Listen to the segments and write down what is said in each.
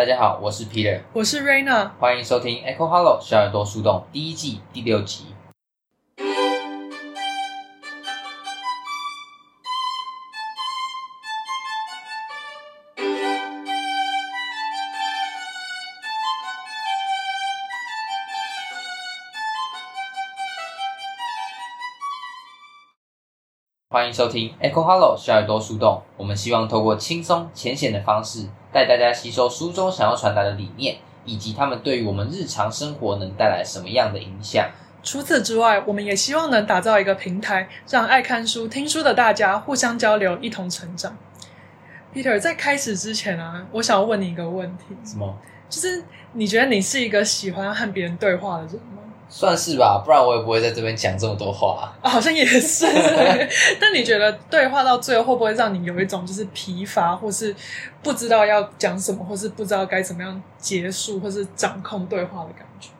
大家好，我是 Peter，我是 Raina，欢迎收听 Echo Hollow 小耳朵树洞第一季第六集。迎收听 Echo Hollow 小耳朵树洞。我们希望透过轻松浅显的方式，带大家吸收书中想要传达的理念，以及他们对于我们日常生活能带来什么样的影响。除此之外，我们也希望能打造一个平台，让爱看书、听书的大家互相交流，一同成长。Peter，在开始之前啊，我想要问你一个问题。什么？就是你觉得你是一个喜欢和别人对话的人吗？算是吧，不然我也不会在这边讲这么多话。啊，好像也是。但你觉得对话到最后会不会让你有一种就是疲乏，或是不知道要讲什么，或是不知道该怎么样结束，或是掌控对话的感觉？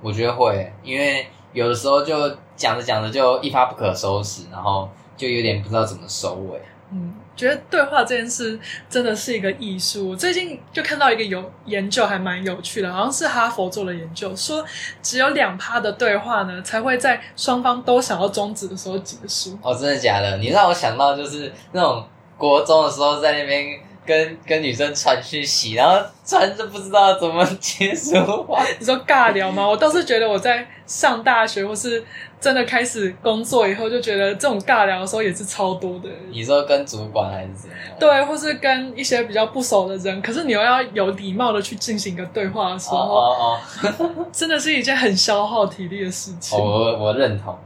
我觉得会，因为有的时候就讲着讲着就一发不可收拾，然后就有点不知道怎么收尾。嗯。觉得对话这件事真的是一个艺术。我最近就看到一个有研究，还蛮有趣的，好像是哈佛做的研究，说只有两趴的对话呢，才会在双方都想要终止的时候结束。哦，真的假的？你让我想到就是那种国中的时候在那边。跟跟女生传讯息，然后传着不知道怎么结束话。你说尬聊吗？我倒是觉得我在上大学或是真的开始工作以后，就觉得这种尬聊的时候也是超多的。你说跟主管还是怎样？对，或是跟一些比较不熟的人，可是你又要有礼貌的去进行一个对话的时候，哦哦哦 真的是一件很消耗体力的事情。哦、我我认同。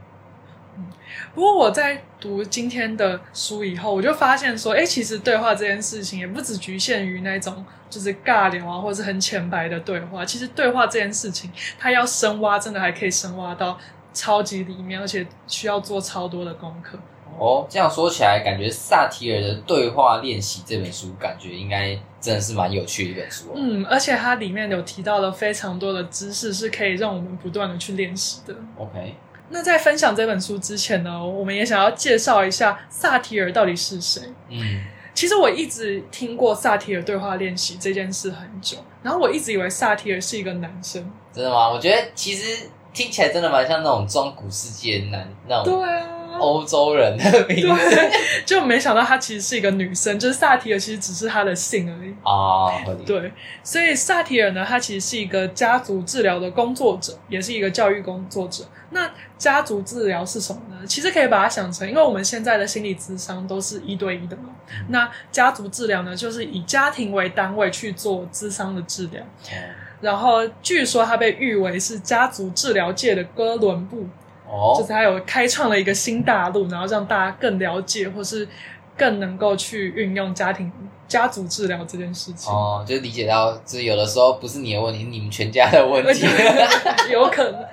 不过我在读今天的书以后，我就发现说，哎，其实对话这件事情也不只局限于那种就是尬聊啊，或者是很浅白的对话。其实对话这件事情，它要深挖，真的还可以深挖到超级里面，而且需要做超多的功课。哦，这样说起来，感觉萨提尔的对话练习这本书，感觉应该真的是蛮有趣的一本书哦。嗯，而且它里面有提到了非常多的知识，是可以让我们不断的去练习的。OK。那在分享这本书之前呢，我们也想要介绍一下萨提尔到底是谁。嗯，其实我一直听过萨提尔对话练习这件事很久，然后我一直以为萨提尔是一个男生。真的吗？我觉得其实听起来真的蛮像那种中古世纪的男那种。对啊。欧洲人的名字，就没想到她其实是一个女生，就是萨提尔其实只是她的姓而已啊。Oh, 对，所以萨提尔呢，她其实是一个家族治疗的工作者，也是一个教育工作者。那家族治疗是什么呢？其实可以把它想成，因为我们现在的心理咨商都是一对一的嘛。嗯、那家族治疗呢，就是以家庭为单位去做咨商的治疗。嗯、然后据说他被誉为是家族治疗界的哥伦布。哦，就是他有开创了一个新大陆，然后让大家更了解，或是更能够去运用家庭家族治疗这件事情。哦，就理解到，就是有的时候不是你的问题，是你们全家的问题，有可能。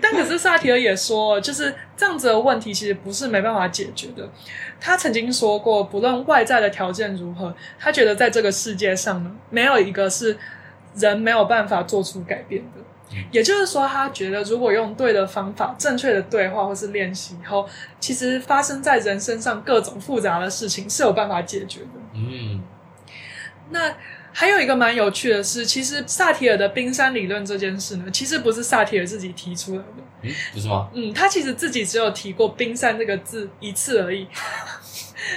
但可是萨提尔也说，就是这样子的问题其实不是没办法解决的。他曾经说过，不论外在的条件如何，他觉得在这个世界上呢，没有一个是人没有办法做出改变的。也就是说，他觉得如果用对的方法、正确的对话或是练习以后，其实发生在人身上各种复杂的事情是有办法解决的。嗯，那还有一个蛮有趣的是，其实萨提尔的冰山理论这件事呢，其实不是萨提尔自己提出来的。嗯，不是吗？嗯，他其实自己只有提过“冰山”这个字一次而已。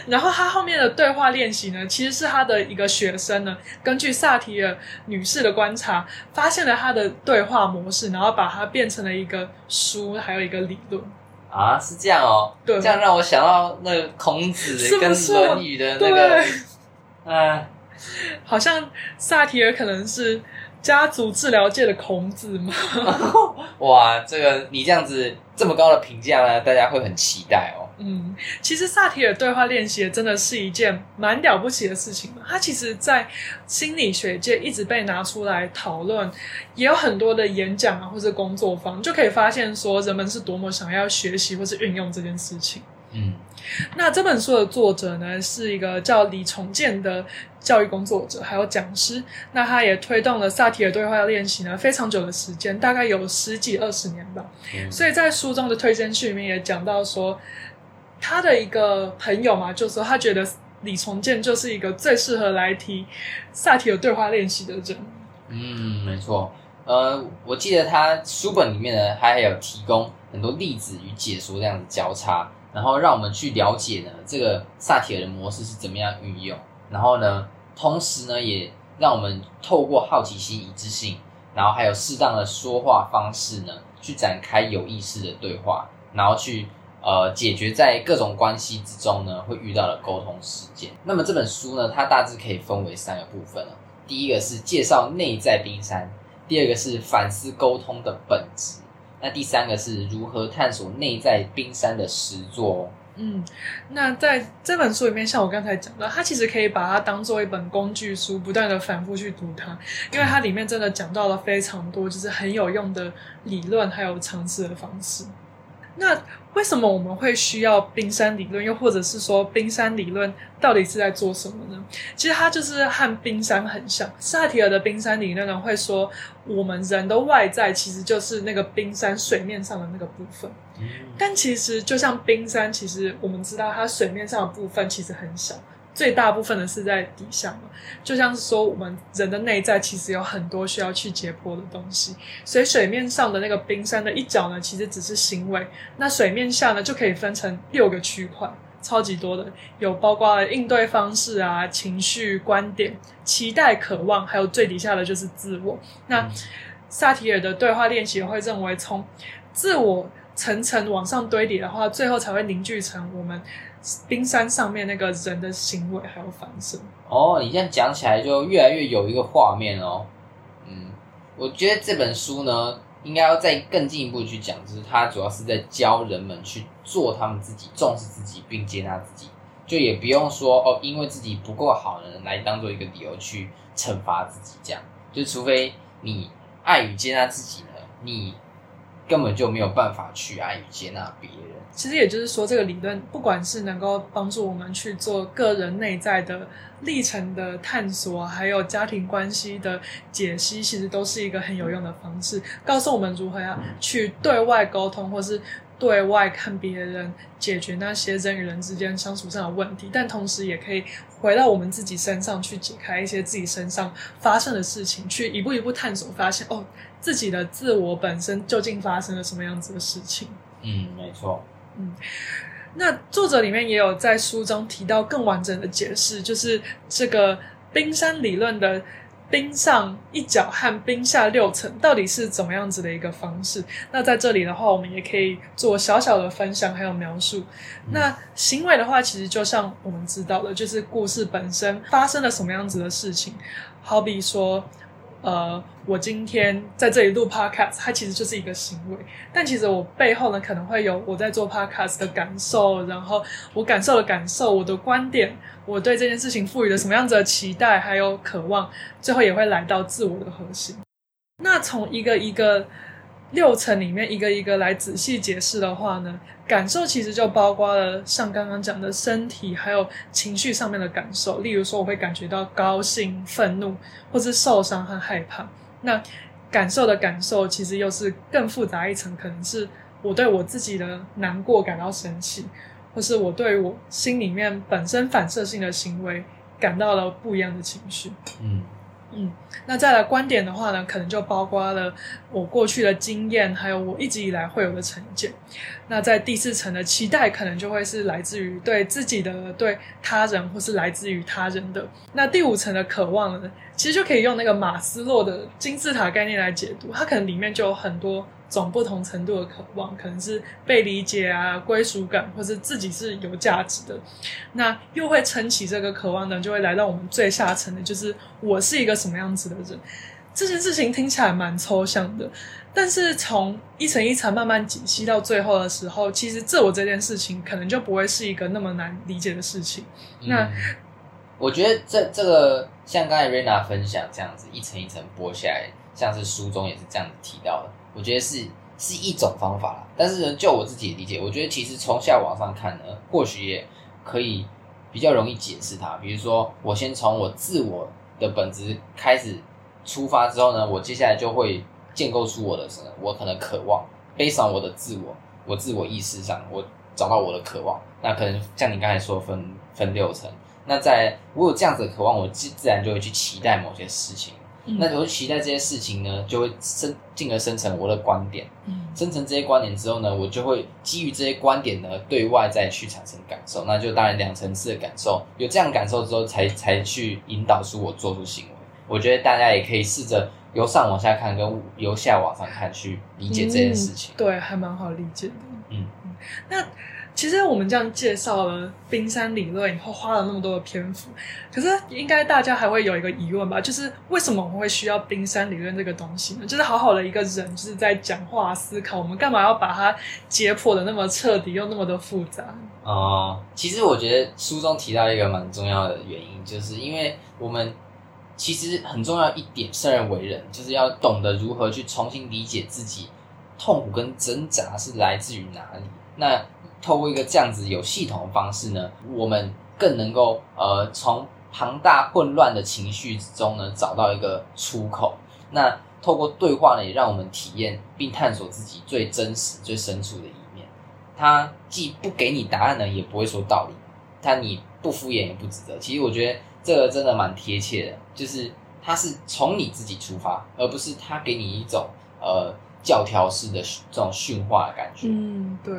然后他后面的对话练习呢，其实是他的一个学生呢，根据萨提尔女士的观察，发现了他的对话模式，然后把它变成了一个书，还有一个理论。啊，是这样哦。对，这样让我想到那个孔子跟《论语》的那个，嗯、呃，好像萨提尔可能是家族治疗界的孔子嘛。哇，这个你这样子这么高的评价呢，大家会很期待哦。嗯，其实萨提尔对话练习真的是一件蛮了不起的事情嘛。他其实，在心理学界一直被拿出来讨论，也有很多的演讲啊，或者工作坊，就可以发现说人们是多么想要学习或是运用这件事情。嗯，那这本书的作者呢，是一个叫李重建的教育工作者，还有讲师。那他也推动了萨提尔对话练习呢，非常久的时间，大概有十几二十年吧。嗯，所以在书中的推荐序里面也讲到说。他的一个朋友嘛，就说他觉得李崇建就是一个最适合来提萨提尔对话练习的人。嗯，没错。呃，我记得他书本里面呢，他还有提供很多例子与解说这样子交叉，然后让我们去了解呢这个萨提尔的模式是怎么样运用。然后呢，同时呢，也让我们透过好奇心、一致性，然后还有适当的说话方式呢，去展开有意识的对话，然后去呃解决在各种关系之中呢会遇到的沟通事件。那么这本书呢，它大致可以分为三个部分。第一个是介绍内在冰山。第二个是反思沟通的本质，那第三个是如何探索内在冰山的实作。嗯，那在这本书里面，像我刚才讲的，它其实可以把它当做一本工具书，不断的反复去读它，因为它里面真的讲到了非常多，就是很有用的理论还有尝试的方式。那为什么我们会需要冰山理论？又或者是说，冰山理论到底是在做什么呢？其实它就是和冰山很像。萨提尔的冰山理论呢，会说我们人的外在其实就是那个冰山水面上的那个部分。但其实就像冰山，其实我们知道它水面上的部分其实很小。最大部分的是在底下嘛，就像是说我们人的内在其实有很多需要去解剖的东西，所以水面上的那个冰山的一角呢，其实只是行为。那水面下呢，就可以分成六个区块，超级多的，有包括了应对方式啊、情绪、观点、期待、渴望，还有最底下的就是自我。那萨提尔的对话练习会认为，从自我层层往上堆叠的话，最后才会凝聚成我们。冰山上面那个人的行为还有反射哦，你这样讲起来就越来越有一个画面哦。嗯，我觉得这本书呢，应该要再更进一步去讲，就是它主要是在教人们去做他们自己，重视自己并接纳自己，就也不用说哦，因为自己不够好呢，来当做一个理由去惩罚自己，这样就除非你爱与接纳自己呢，你根本就没有办法去爱与接纳别人。其实也就是说，这个理论不管是能够帮助我们去做个人内在的历程的探索，还有家庭关系的解析，其实都是一个很有用的方式，告诉我们如何要去对外沟通，或是对外看别人，解决那些人与人之间相处上的问题。但同时，也可以回到我们自己身上去解开一些自己身上发生的事情，去一步一步探索，发现哦，自己的自我本身究竟发生了什么样子的事情。嗯，没错。嗯，那作者里面也有在书中提到更完整的解释，就是这个冰山理论的冰上一角和冰下六层到底是怎么样子的一个方式。那在这里的话，我们也可以做小小的分享还有描述。那行为的话，其实就像我们知道的，就是故事本身发生了什么样子的事情，好比说。呃，我今天在这里录 podcast，它其实就是一个行为。但其实我背后呢，可能会有我在做 podcast 的感受，然后我感受的感受，我的观点，我对这件事情赋予了什么样子的期待，还有渴望，最后也会来到自我的核心。那从一个一个。六层里面一个一个来仔细解释的话呢，感受其实就包括了像刚刚讲的身体还有情绪上面的感受，例如说我会感觉到高兴、愤怒，或是受伤和害怕。那感受的感受其实又是更复杂一层，可能是我对我自己的难过感到生气，或是我对我心里面本身反射性的行为感到了不一样的情绪。嗯。嗯，那再来观点的话呢，可能就包括了我过去的经验，还有我一直以来会有的成见。那在第四层的期待，可能就会是来自于对自己的、对他人，或是来自于他人的。那第五层的渴望呢，其实就可以用那个马斯洛的金字塔概念来解读，它可能里面就有很多。种不同程度的渴望，可能是被理解啊、归属感，或是自己是有价值的。那又会撑起这个渴望呢，就会来到我们最下层的，就是我是一个什么样子的人。这件事情听起来蛮抽象的，但是从一层一层慢慢解析到最后的时候，其实自我这件事情可能就不会是一个那么难理解的事情。嗯、那我觉得这这个像刚才 Rena 分享这样子一层一层剥下来，像是书中也是这样子提到的。我觉得是是一种方法啦，但是呢，就我自己的理解，我觉得其实从下往上看呢，或许也可以比较容易解释它。比如说，我先从我自我的本质开始出发之后呢，我接下来就会建构出我的什么，我可能渴望，based on 我的自我，我自我意识上，我找到我的渴望，那可能像你刚才说分分六层，那在我有这样子的渴望，我自自然就会去期待某些事情。嗯、那我期待这些事情呢，就会生进而生成我的观点。嗯，生成这些观点之后呢，我就会基于这些观点呢，对外再去产生感受。那就当然两层次的感受，有这样感受之后才，才才去引导出我做出行为。我觉得大家也可以试着由上往下看，跟由下往上看，去理解这件事情。嗯、对，还蛮好理解的。嗯嗯，那。其实我们这样介绍了冰山理论以后，花了那么多的篇幅，可是应该大家还会有一个疑问吧？就是为什么我们会需要冰山理论这个东西呢？就是好好的一个人，就是在讲话思考，我们干嘛要把它解剖的那么彻底又那么的复杂？哦、其实我觉得书中提到一个蛮重要的原因，就是因为我们其实很重要一点，生而为人，就是要懂得如何去重新理解自己痛苦跟挣扎是来自于哪里。那透过一个这样子有系统的方式呢，我们更能够呃从庞大混乱的情绪之中呢找到一个出口。那透过对话呢，也让我们体验并探索自己最真实、最深处的一面。他既不给你答案呢，也不会说道理。他你不敷衍也不指责。其实我觉得这个真的蛮贴切的，就是他是从你自己出发，而不是他给你一种呃。教条式的这种驯化的感觉，嗯，对，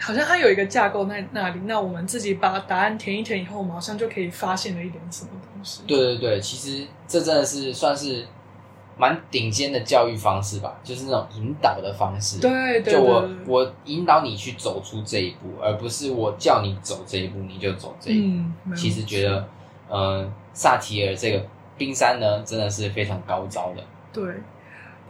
好像它有一个架构在那里，那我们自己把答案填一填以后，我们好像就可以发现了一点什么东西。对对对，其实这真的是算是蛮顶尖的教育方式吧，就是那种引导的方式。对对对，就我我引导你去走出这一步，而不是我叫你走这一步你就走这一步。嗯，其实觉得，嗯、呃，萨提尔这个冰山呢，真的是非常高招的。对。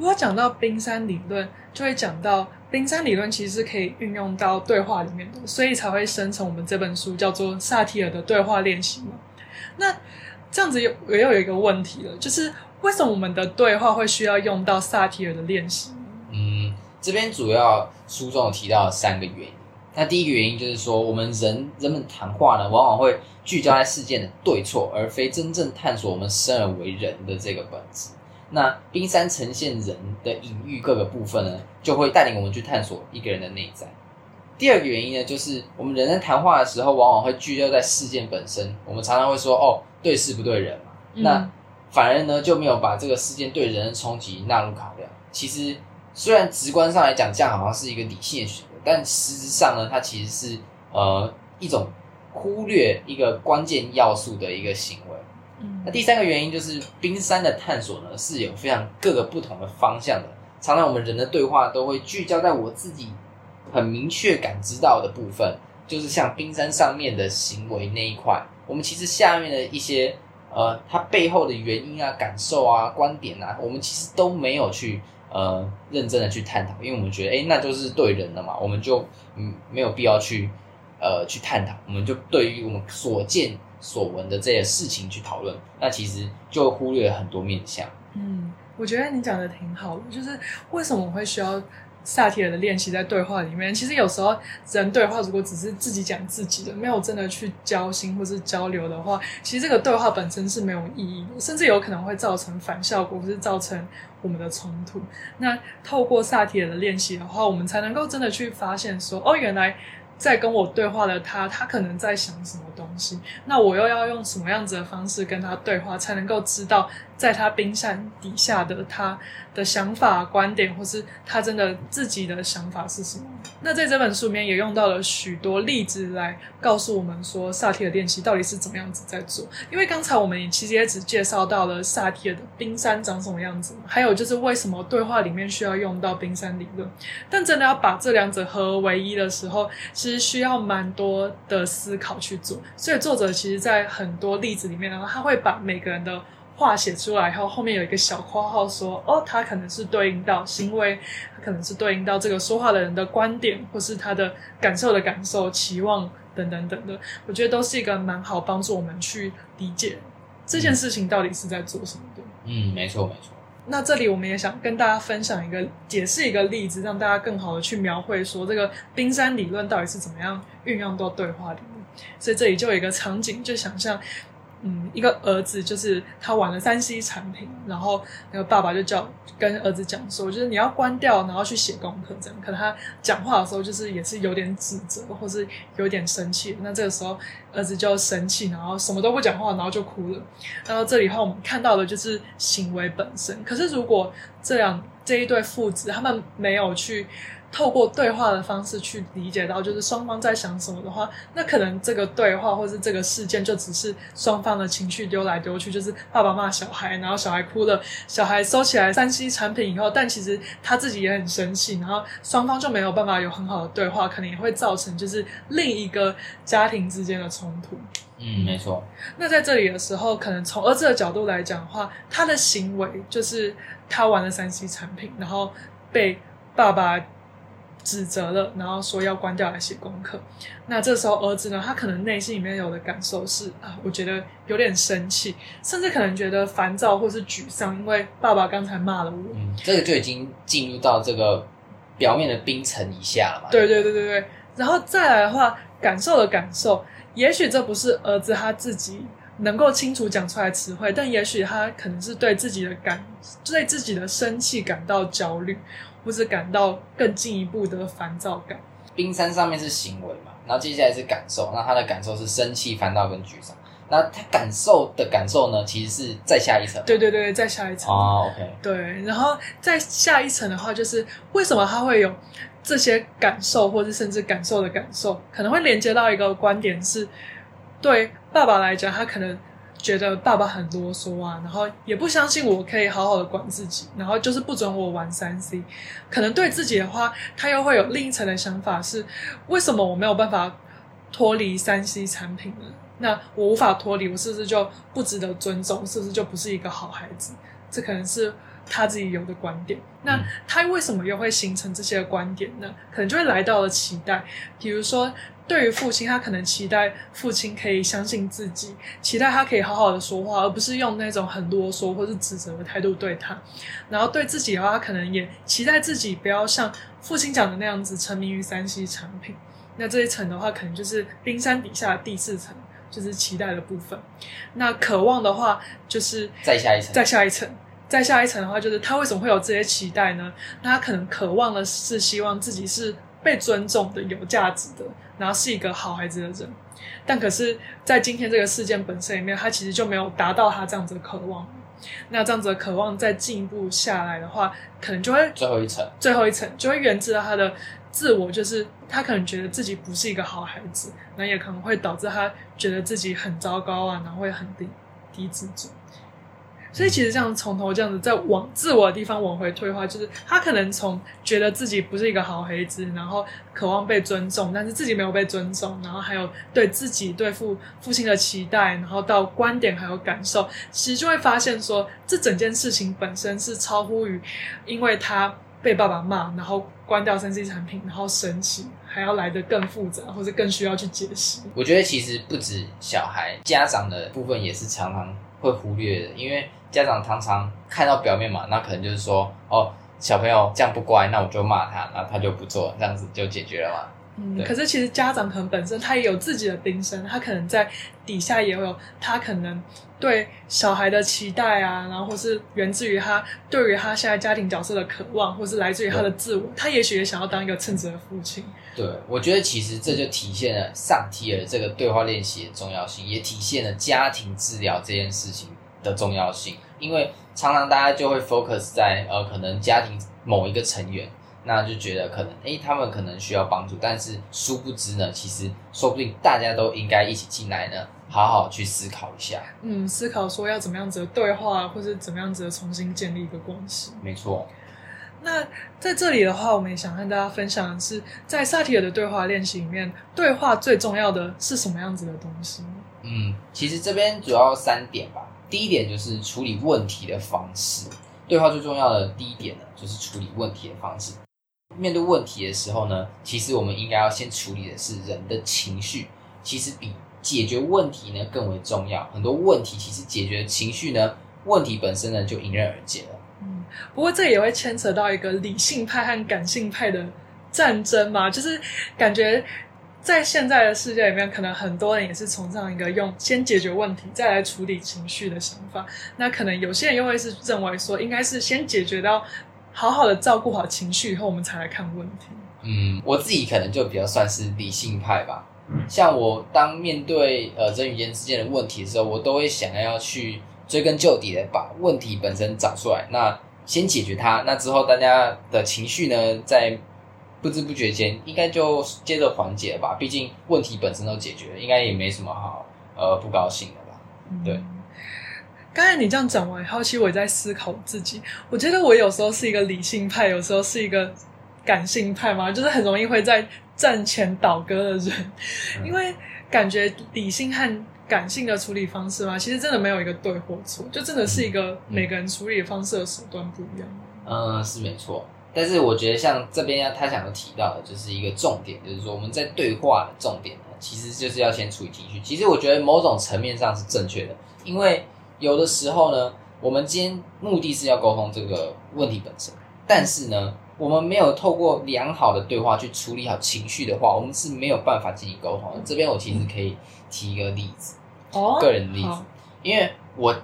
如果讲到冰山理论，就会讲到冰山理论其实是可以运用到对话里面的，所以才会生成我们这本书叫做萨提尔的对话练习嘛。那这样子也有一个问题了，就是为什么我们的对话会需要用到萨提尔的练习？嗯，这边主要书中有提到三个原因。那第一个原因就是说，我们人人们谈话呢，往往会聚焦在事件的对错，而非真正探索我们生而为人的这个本质。那冰山呈现人的隐喻各个部分呢，就会带领我们去探索一个人的内在。第二个原因呢，就是我们人在谈话的时候，往往会聚焦在事件本身。我们常常会说：“哦，对事不对人嘛。嗯”那反而呢，就没有把这个事件对人的冲击纳入考量。其实，虽然直观上来讲，这样好像是一个理性的选择，但实质上呢，它其实是呃一种忽略一个关键要素的一个行为。那第三个原因就是冰山的探索呢，是有非常各个不同的方向的。常常我们人的对话都会聚焦在我自己很明确感知到的部分，就是像冰山上面的行为那一块。我们其实下面的一些呃，它背后的原因啊、感受啊、观点啊，我们其实都没有去呃认真的去探讨，因为我们觉得诶，那就是对人的嘛，我们就嗯没有必要去呃去探讨，我们就对于我们所见。所闻的这些事情去讨论，那其实就忽略了很多面向。嗯，我觉得你讲的挺好的，就是为什么会需要萨提尔的练习在对话里面？其实有时候人对话如果只是自己讲自己的，没有真的去交心或是交流的话，其实这个对话本身是没有意义的，甚至有可能会造成反效果，或是造成我们的冲突。那透过萨提尔的练习的话，我们才能够真的去发现说，哦，原来。在跟我对话的他，他可能在想什么东西？那我又要用什么样子的方式跟他对话，才能够知道在他冰山底下的他的想法、观点，或是他真的自己的想法是什么？那在这本书里面也用到了许多例子来告诉我们说，萨提尔练习到底是怎么样子在做。因为刚才我们也其实也只介绍到了萨提尔的冰山长什么样子，还有就是为什么对话里面需要用到冰山理论。但真的要把这两者合为一的时候，其实需要蛮多的思考去做。所以作者其实在很多例子里面呢，他会把每个人的。话写出来以后，后面有一个小括号说：“哦，它可能是对应到行为，它可能是对应到这个说话的人的观点，或是他的感受的感受、期望等等等的。我觉得都是一个蛮好帮助我们去理解这件事情到底是在做什么的。嗯，没错没错。那这里我们也想跟大家分享一个解释一个例子，让大家更好的去描绘说这个冰山理论到底是怎么样运用到对话里面。所以这里就有一个场景，就想象。嗯，一个儿子就是他玩了三 C 产品，然后那个爸爸就叫跟儿子讲说，就是你要关掉，然后去写功课这样。可他讲话的时候就是也是有点指责，或是有点生气。那这个时候儿子就生气，然后什么都不讲话，然后就哭了。然后这里话我们看到的就是行为本身。可是如果这样这一对父子他们没有去。透过对话的方式去理解到，就是双方在想什么的话，那可能这个对话或是这个事件就只是双方的情绪丢来丢去，就是爸爸骂小孩，然后小孩哭了，小孩收起来三 C 产品以后，但其实他自己也很生气，然后双方就没有办法有很好的对话，可能也会造成就是另一个家庭之间的冲突。嗯，没错。那在这里的时候，可能从儿子的角度来讲的话，他的行为就是他玩了三 C 产品，然后被爸爸。指责了，然后说要关掉来写功课。那这时候儿子呢，他可能内心里面有的感受是啊，我觉得有点生气，甚至可能觉得烦躁或是沮丧，因为爸爸刚才骂了我。嗯，这个就已经进入到这个表面的冰层以下了嘛。对对对对对。然后再来的话，感受的感受，也许这不是儿子他自己能够清楚讲出来词汇，但也许他可能是对自己的感，对自己的生气感到焦虑。或是感到更进一步的烦躁感。冰山上面是行为嘛，然后接下来是感受。那他的感受是生气、烦躁跟沮丧。那他感受的感受呢，其实是再下一层。对对对，再下一层。哦，OK。对，然后再下一层的话，就是为什么他会有这些感受，或是甚至感受的感受，可能会连接到一个观点是，对爸爸来讲，他可能。觉得爸爸很啰嗦啊，然后也不相信我可以好好的管自己，然后就是不准我玩三 C。可能对自己的话，他又会有另一层的想法是：为什么我没有办法脱离三 C 产品呢？那我无法脱离，我是不是就不值得尊重？是不是就不是一个好孩子？这可能是他自己有的观点。那他为什么又会形成这些观点呢？可能就会来到了期待，比如说。对于父亲，他可能期待父亲可以相信自己，期待他可以好好的说话，而不是用那种很啰嗦或是指责的态度对他。然后对自己的话，他可能也期待自己不要像父亲讲的那样子沉迷于三 C 产品。那这一层的话，可能就是冰山底下的第四层，就是期待的部分。那渴望的话，就是再下一层，再下一层，再下一层的话，就是他为什么会有这些期待呢？那他可能渴望的是希望自己是被尊重的、有价值的。然后是一个好孩子的人，但可是，在今天这个事件本身里面，他其实就没有达到他这样子的渴望。那这样子的渴望再进一步下来的话，可能就会最后一层，最后一层就会源自他的自我，就是他可能觉得自己不是一个好孩子，那也可能会导致他觉得自己很糟糕啊，然后会很低低自尊。所以其实这样从头这样子在往自我的地方往回退化，就是他可能从觉得自己不是一个好孩子，然后渴望被尊重，但是自己没有被尊重，然后还有对自己对父父亲的期待，然后到观点还有感受，其实就会发现说，这整件事情本身是超乎于，因为他被爸爸骂，然后关掉三 C 产品，然后生气，还要来得更复杂，或者更需要去解释。我觉得其实不止小孩，家长的部分也是常常会忽略的，因为。家长常常看到表面嘛，那可能就是说，哦，小朋友这样不乖，那我就骂他，那他就不做，这样子就解决了嘛。嗯，可是其实家长可能本身他也有自己的冰山，他可能在底下也有他可能对小孩的期待啊，然后或是源自于他对于他现在家庭角色的渴望，或是来自于他的自我，他也许也想要当一个称职的父亲。对，我觉得其实这就体现了上提尔这个对话练习的重要性，也体现了家庭治疗这件事情的重要性，因为常常大家就会 focus 在呃，可能家庭某一个成员，那就觉得可能诶，他们可能需要帮助，但是殊不知呢，其实说不定大家都应该一起进来呢，好好去思考一下。嗯，思考说要怎么样子的对话，或者怎么样子的重新建立一个关系。没错。那在这里的话，我们也想和大家分享的是，在萨提尔的对话练习里面，对话最重要的是什么样子的东西？嗯，其实这边主要三点吧。第一点就是处理问题的方式。对话最重要的第一点呢，就是处理问题的方式。面对问题的时候呢，其实我们应该要先处理的是人的情绪，其实比解决问题呢更为重要。很多问题其实解决情绪呢，问题本身呢就迎刃而解了。嗯，不过这也会牵扯到一个理性派和感性派的战争嘛，就是感觉。在现在的世界里面，可能很多人也是崇尚一个用先解决问题再来处理情绪的想法。那可能有些人又会是认为说，应该是先解决到好好的照顾好情绪以后，我们才来看问题。嗯，我自己可能就比较算是理性派吧。像我当面对呃人与人之间的问题的时候，我都会想要去追根究底的把问题本身找出来，那先解决它。那之后大家的情绪呢，在不知不觉间应该就接着缓解了吧。毕竟问题本身都解决了，应该也没什么好呃不高兴的吧。对。嗯，刚才你这样讲完以，后其实我也在思考自己。我觉得我有时候是一个理性派，有时候是一个感性派嘛，就是很容易会在。战前倒戈的人，因为感觉理性和感性的处理方式嘛，其实真的没有一个对或错，就真的是一个每个人处理方式的手段不一样。嗯，是没错。但是我觉得像这边要他想要提到的，就是一个重点，就是说我们在对话的重点呢，其实就是要先处理情绪。其实我觉得某种层面上是正确的，因为有的时候呢，我们今天目的是要沟通这个问题本身，但是呢。我们没有透过良好的对话去处理好情绪的话，我们是没有办法进行沟通的。这边我其实可以提一个例子，哦，个人的例子，因为我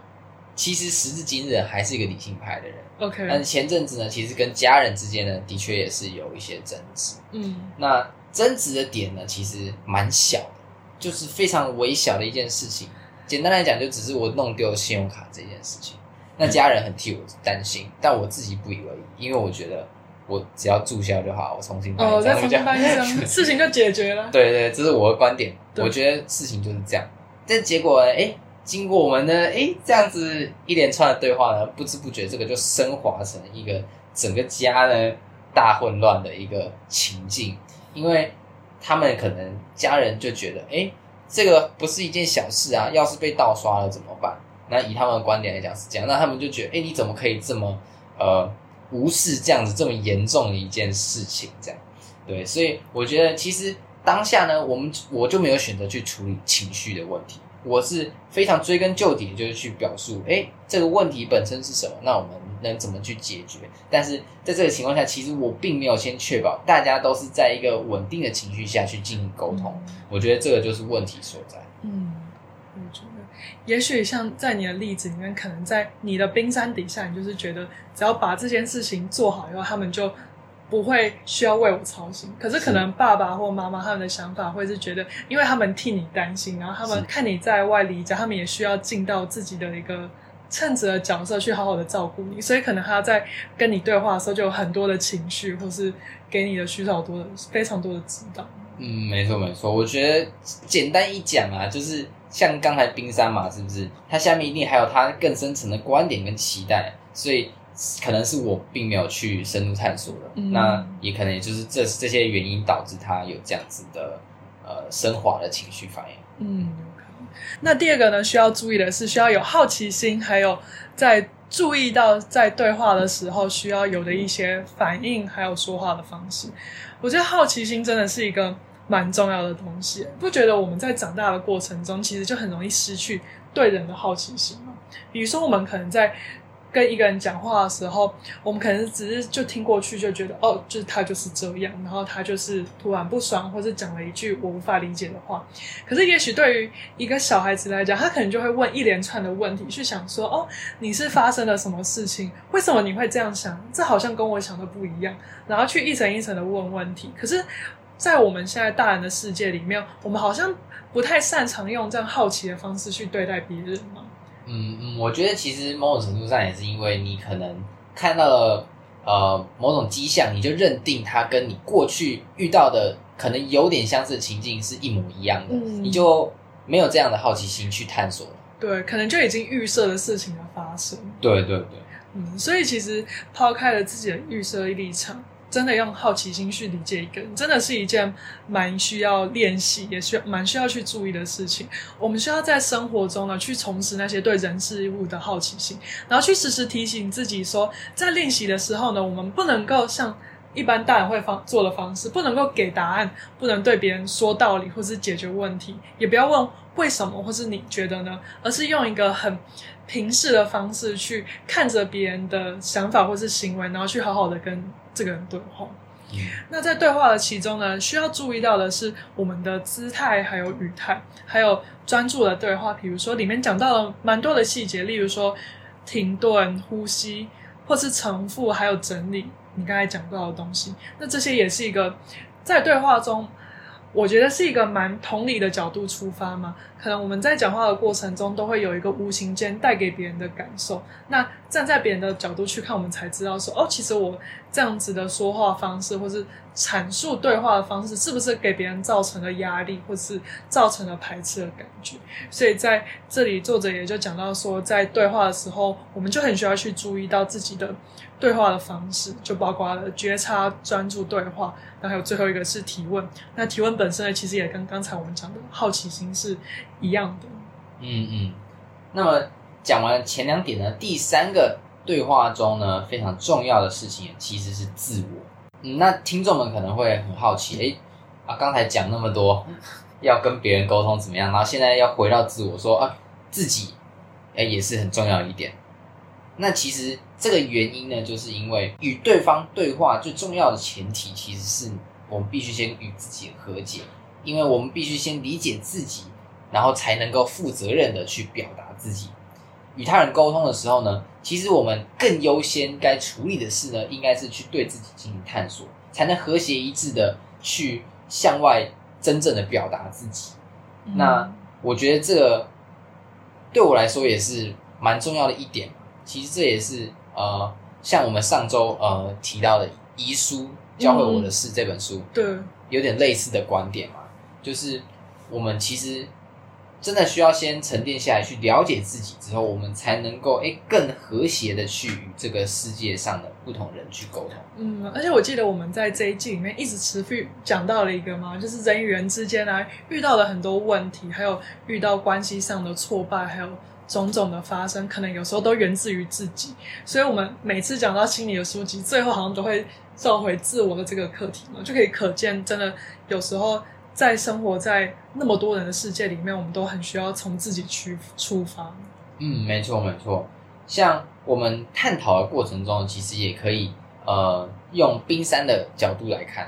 其实时至今日还是一个理性派的人。OK，但是前阵子呢，其实跟家人之间呢，的确也是有一些争执。嗯，那争执的点呢，其实蛮小的，就是非常微小的一件事情。简单来讲，就只是我弄丢了信用卡这件事情。那家人很替我担心，但我自己不以为意，因为我觉得。我只要注销就好，我重新办一张，哦，再重新办一张，事情就解决了。对对，这是我的观点。我觉得事情就是这样。但结果呢，哎，经过我们的哎这样子一连串的对话呢，不知不觉这个就升华成一个整个家呢大混乱的一个情境。因为他们可能家人就觉得，哎，这个不是一件小事啊，要是被盗刷了怎么办？那以他们的观点来讲是这样，那他们就觉得，哎，你怎么可以这么呃？无视这样子这么严重的一件事情，这样对，所以我觉得其实当下呢，我们我就没有选择去处理情绪的问题，我是非常追根究底，就是去表述，诶，这个问题本身是什么，那我们能怎么去解决？但是在这个情况下，其实我并没有先确保大家都是在一个稳定的情绪下去进行沟通，我觉得这个就是问题所在。嗯。我觉得也许像在你的例子里面，可能在你的冰山底下，你就是觉得只要把这件事情做好以后，他们就不会需要为我操心。可是可能爸爸或妈妈他们的想法会是觉得，因为他们替你担心，然后他们看你在外离家，他们也需要尽到自己的一个称职的角色去好好的照顾你，所以可能他在跟你对话的时候就有很多的情绪，或是给你的需要多的非常多的指导。嗯，没错没错，我觉得简单一讲啊，就是。像刚才冰山嘛，是不是？他下面一定还有他更深层的观点跟期待，所以可能是我并没有去深入探索的。嗯、那也可能也就是这这些原因导致他有这样子的呃升华的情绪反应。嗯，那第二个呢，需要注意的是需要有好奇心，还有在注意到在对话的时候需要有的一些反应，还有说话的方式。我觉得好奇心真的是一个。蛮重要的东西，不觉得我们在长大的过程中，其实就很容易失去对人的好奇心吗？比如说，我们可能在跟一个人讲话的时候，我们可能只是就听过去，就觉得哦，就是他就是这样，然后他就是突然不爽，或是讲了一句我无法理解的话。可是，也许对于一个小孩子来讲，他可能就会问一连串的问题，去想说哦，你是发生了什么事情？为什么你会这样想？这好像跟我想的不一样。然后去一层一层的问问题。可是。在我们现在大人的世界里面，我们好像不太擅长用这样好奇的方式去对待别人嘛。嗯嗯，我觉得其实某种程度上也是因为你可能看到了呃某种迹象，你就认定它跟你过去遇到的可能有点相似的情境是一模一样的，嗯、你就没有这样的好奇心去探索了。对，可能就已经预设了事情的发生。对对对，嗯，所以其实抛开了自己的预设立场。真的用好奇心去理解一个人，真的是一件蛮需要练习，也需蛮需要去注意的事情。我们需要在生活中呢，去重拾那些对人事物的好奇心，然后去时时提醒自己说，在练习的时候呢，我们不能够像一般大人会方做的方式，不能够给答案，不能对别人说道理或是解决问题，也不要问为什么或是你觉得呢，而是用一个很平视的方式去看着别人的想法或是行为，然后去好好的跟。这个人对话，嗯、那在对话的其中呢，需要注意到的是我们的姿态、还有语态，还有专注的对话。比如说里面讲到了蛮多的细节，例如说停顿、呼吸，或是重复，还有整理你刚才讲到的东西。那这些也是一个在对话中。我觉得是一个蛮同理的角度出发嘛，可能我们在讲话的过程中都会有一个无形间带给别人的感受。那站在别人的角度去看，我们才知道说，哦，其实我这样子的说话方式，或是阐述对话的方式，是不是给别人造成了压力，或是造成了排斥的感觉？所以在这里，作者也就讲到说，在对话的时候，我们就很需要去注意到自己的。对话的方式就包括了觉察、专注对话，然后还有最后一个是提问。那提问本身呢，其实也跟刚才我们讲的好奇心是一样的。嗯嗯。那么讲完前两点呢，第三个对话中呢非常重要的事情其实是自我。嗯，那听众们可能会很好奇，诶啊，刚才讲那么多 要跟别人沟通怎么样，然后现在要回到自我说啊，自己诶也是很重要一点。那其实这个原因呢，就是因为与对方对话最重要的前提，其实是我们必须先与自己和解，因为我们必须先理解自己，然后才能够负责任的去表达自己。与他人沟通的时候呢，其实我们更优先该处理的事呢，应该是去对自己进行探索，才能和谐一致的去向外真正的表达自己。嗯。那我觉得这个对我来说也是蛮重要的一点。其实这也是呃，像我们上周呃提到的《遗书教会我的事》这本书，对，有点类似的观点嘛，就是我们其实真的需要先沉淀下来，去了解自己之后，我们才能够诶更和谐的去与这个世界上的不同人去沟通。嗯，而且我记得我们在这一季里面一直持续讲到了一个嘛，就是人与人之间呢遇到了很多问题，还有遇到关系上的挫败，还有。种种的发生，可能有时候都源自于自己，所以我们每次讲到心理的书籍，最后好像都会召回自我的这个课题嘛，就可以可见，真的有时候在生活在那么多人的世界里面，我们都很需要从自己去出发。嗯，没错没错。像我们探讨的过程中，其实也可以呃用冰山的角度来看，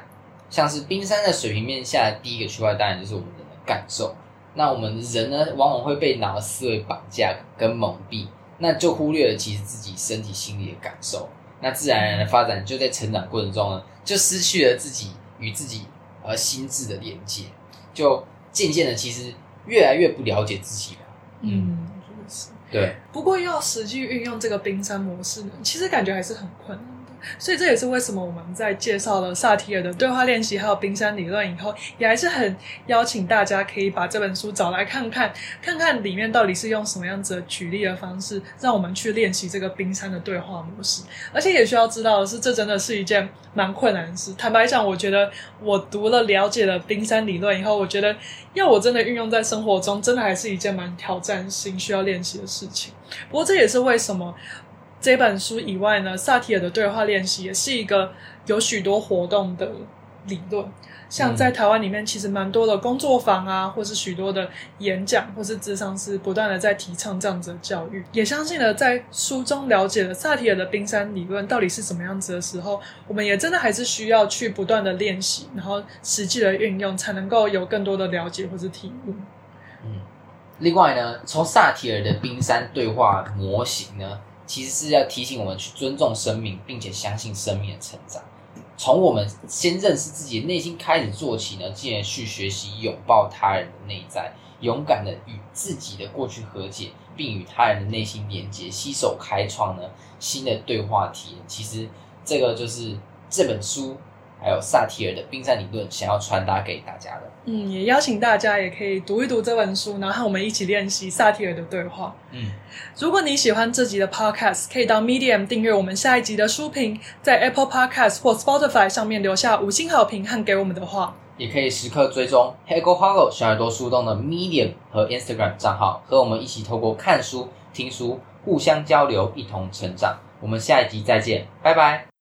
像是冰山的水平面下第一个区块，当然就是我们人的感受。那我们人呢，往往会被脑的思维绑架跟蒙蔽，那就忽略了其实自己身体心理的感受。那自然而然的发展就在成长过程中呢，就失去了自己与自己呃心智的连接，就渐渐的其实越来越不了解自己了。嗯，真的是。对。不过要实际运用这个冰山模式呢，其实感觉还是很困难。所以这也是为什么我们在介绍了萨提尔的对话练习还有冰山理论以后，也还是很邀请大家可以把这本书找来看看，看看里面到底是用什么样子的举例的方式，让我们去练习这个冰山的对话模式。而且也需要知道的是，这真的是一件蛮困难的事。坦白讲，我觉得我读了了解了冰山理论以后，我觉得要我真的运用在生活中，真的还是一件蛮挑战性需要练习的事情。不过这也是为什么。这本书以外呢，萨提尔的对话练习也是一个有许多活动的理论。像在台湾里面，其实蛮多的工作坊啊，或是许多的演讲，或是智商师不断的在提倡这样子的教育。也相信了，在书中了解了萨提尔的冰山理论到底是什么样子的时候，我们也真的还是需要去不断的练习，然后实际的运用，才能够有更多的了解或是体悟。嗯，另外呢，从萨提尔的冰山对话模型呢。其实是要提醒我们去尊重生命，并且相信生命的成长。从我们先认识自己的内心开始做起呢，进而去学习拥抱他人的内在，勇敢的与自己的过去和解，并与他人的内心连接，携手开创呢新的对话体验。其实这个就是这本书。还有萨提尔的冰山理论，想要传达给大家的。嗯，也邀请大家也可以读一读这本书，然后和我们一起练习萨提尔的对话。嗯，如果你喜欢这集的 Podcast，可以到 Medium 订阅我们下一集的书评，在 Apple Podcast 或 Spotify 上面留下五星好评和给我们的话，也可以时刻追踪 Hego Hollow 小耳朵树洞的 Medium 和 Instagram 账号，和我们一起透过看书、听书，互相交流，一同成长。我们下一集再见，拜拜。